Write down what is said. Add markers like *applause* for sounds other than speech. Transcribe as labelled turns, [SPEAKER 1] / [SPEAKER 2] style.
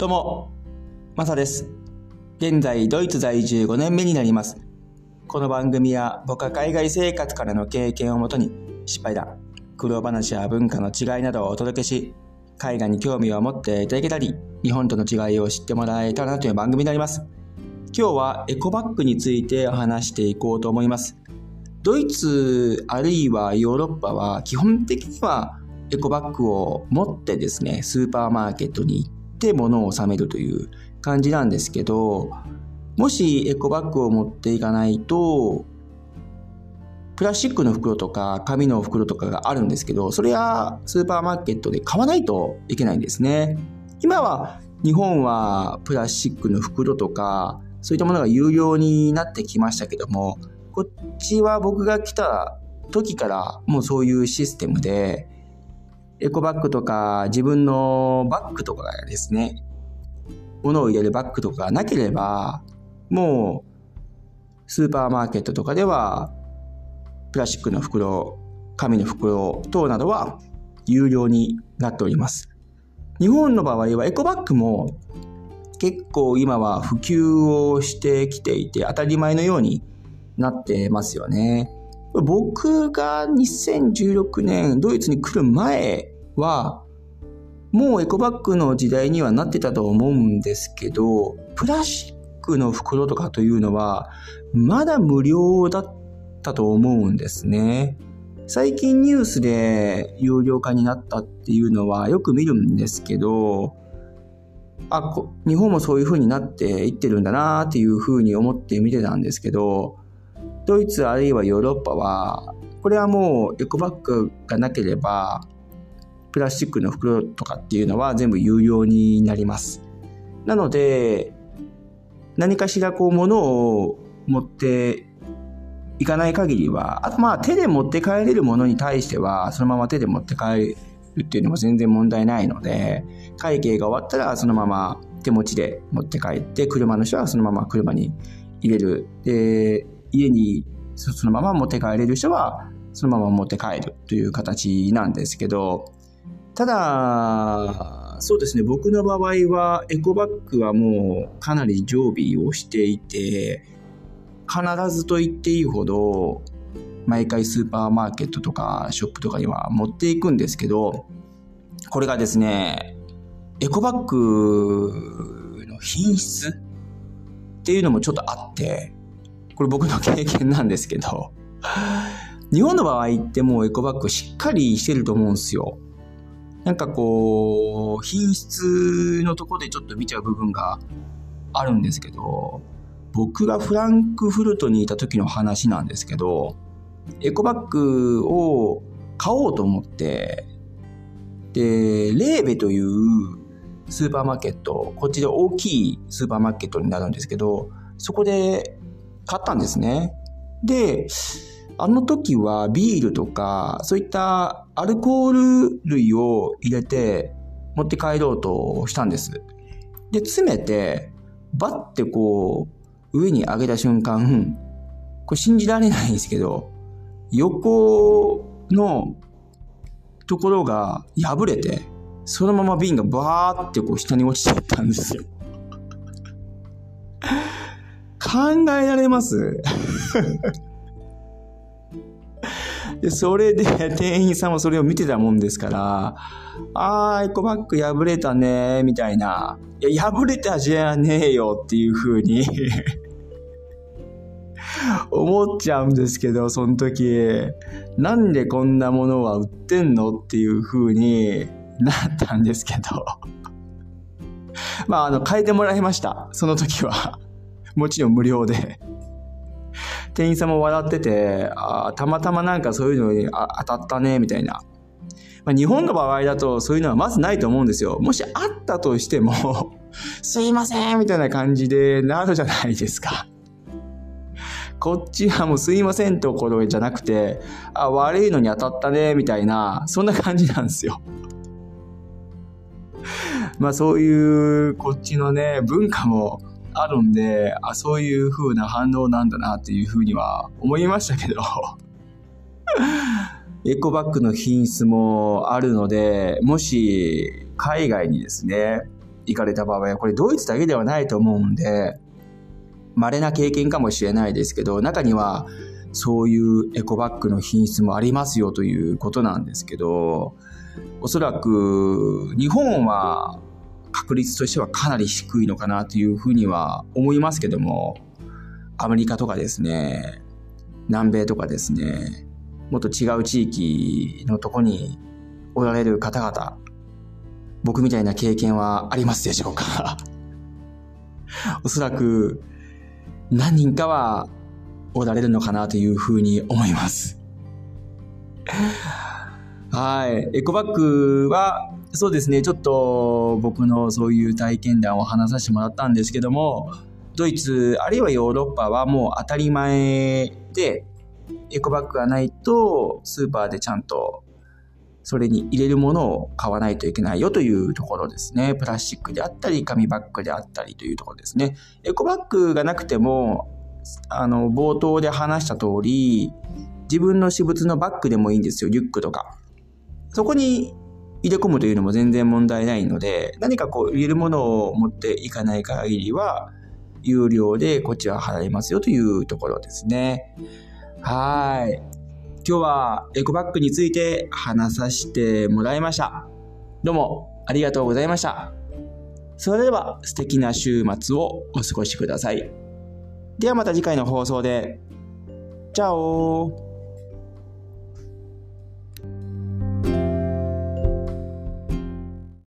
[SPEAKER 1] どうも、マサです。現在、ドイツ在住5年目になります。この番組は僕は海外生活からの経験をもとに失敗談、苦労話や文化の違いなどをお届けし、海外に興味を持っていただけたり、日本との違いを知ってもらえたらなという番組になります。今日はエコバッグについてお話していこうと思います。ドイツあるいはヨーロッパは基本的にはエコバッグを持ってですね、スーパーマーケットに行って物を収めるという感じなんですけど、もしエコバッグを持っていかないと、プラスチックの袋とか紙の袋とかがあるんですけど、それはスーパーマーケットで買わないといけないんですね。今は日本はプラスチックの袋とか、そういったものが有料になってきましたけども、こっちは僕が来た時からもうそういうシステムで、エコバッグとか自分のバッグとかがですね、物を入れるバッグとかがなければ、もうスーパーマーケットとかではプラスチックの袋、紙の袋等などは有料になっております。日本の場合はエコバッグも結構今は普及をしてきていて当たり前のようになってますよね。僕が2016年ドイツに来る前はもうエコバッグの時代にはなってたと思うんですけどプラスチックの袋とかというのはまだ無料だったと思うんですね。最近ニュースで有料化になったっていうのはよく見るんですけどあ日本もそういう風になっていってるんだなっていう風に思って見てたんですけどドイツあるいはヨーロッパはこれはもうエコバッグがなければプラスチックの袋とかっていうのは全部有料になります。なので何かしらこう物を持っていかない限りはあとまあ手で持って帰れるものに対してはそのまま手で持って帰るっていうのも全然問題ないので会計が終わったらそのまま手持ちで持って帰って車の人はそのまま車に入れる。で家にそのまま持って帰れる人はそのまま持って帰るという形なんですけどただそうですね僕の場合はエコバッグはもうかなり常備をしていて必ずと言っていいほど毎回スーパーマーケットとかショップとかには持っていくんですけどこれがですねエコバッグの品質っていうのもちょっとあってこれ僕の経験なんですけど、日本の場合ってもうエコバッグしっかりしてると思うんですよ。なんかこう、品質のとこでちょっと見ちゃう部分があるんですけど、僕がフランクフルトにいた時の話なんですけど、エコバッグを買おうと思って、で、レーベというスーパーマーケット、こっちで大きいスーパーマーケットになるんですけど、そこで買ったんですね。で、あの時はビールとか、そういったアルコール類を入れて持って帰ろうとしたんです。で、詰めて、バッてこう、上に上げた瞬間、これ信じられないんですけど、横のところが破れて、そのまま瓶がバーってこう下に落ちていったんですよ。考えられますで、それで *laughs* 店員さんもそれを見てたもんですから、あー、エコバッグ破れたね、みたいな。いや、破れたじゃねえよっていう風に *laughs* 思っちゃうんですけど、その時、なんでこんなものは売ってんのっていう風になったんですけど *laughs* まあ、あの、変えてもらいました。その時はもちろん無料で店員さんも笑ってて、あたまたまなんかそういうのに当たったね、みたいな。まあ、日本の場合だとそういうのはまずないと思うんですよ。もしあったとしても *laughs* すいませんみたいな感じでなるじゃないですか。こっちはもうすいませんところじゃなくて、あ、悪いのに当たったね、みたいな、そんな感じなんですよ。まあそういうこっちのね、文化もあるんで、あ、そういう風な反応なんだなっていう風には思いましたけど。*laughs* エコバッグの品質もあるので、もし海外にですね、行かれた場合は、これドイツだけではないと思うんで、稀な経験かもしれないですけど、中にはそういうエコバッグの品質もありますよということなんですけど、おそらく日本は確率としてはかなり低いのかなというふうには思いますけども、アメリカとかですね、南米とかですね、もっと違う地域のとこにおられる方々、僕みたいな経験はありますでしょうか？*laughs* おそらく何人かはおられるのかなというふうに思います。はい。エコバッグは、そうですね、ちょっと僕のそういう体験談を話させてもらったんですけども、ドイツ、あるいはヨーロッパはもう当たり前で、エコバッグがないと、スーパーでちゃんとそれに入れるものを買わないといけないよというところですね。プラスチックであったり、紙バッグであったりというところですね。エコバッグがなくても、あの、冒頭で話した通り、自分の私物のバッグでもいいんですよ、リュックとか。そこに入れ込むというのも全然問題ないので、何かこう入れるものを持っていかない限りは、有料でこっちは払いますよというところですね。はい。今日はエコバッグについて話させてもらいました。どうもありがとうございました。それでは素敵な週末をお過ごしください。ではまた次回の放送で。チャオ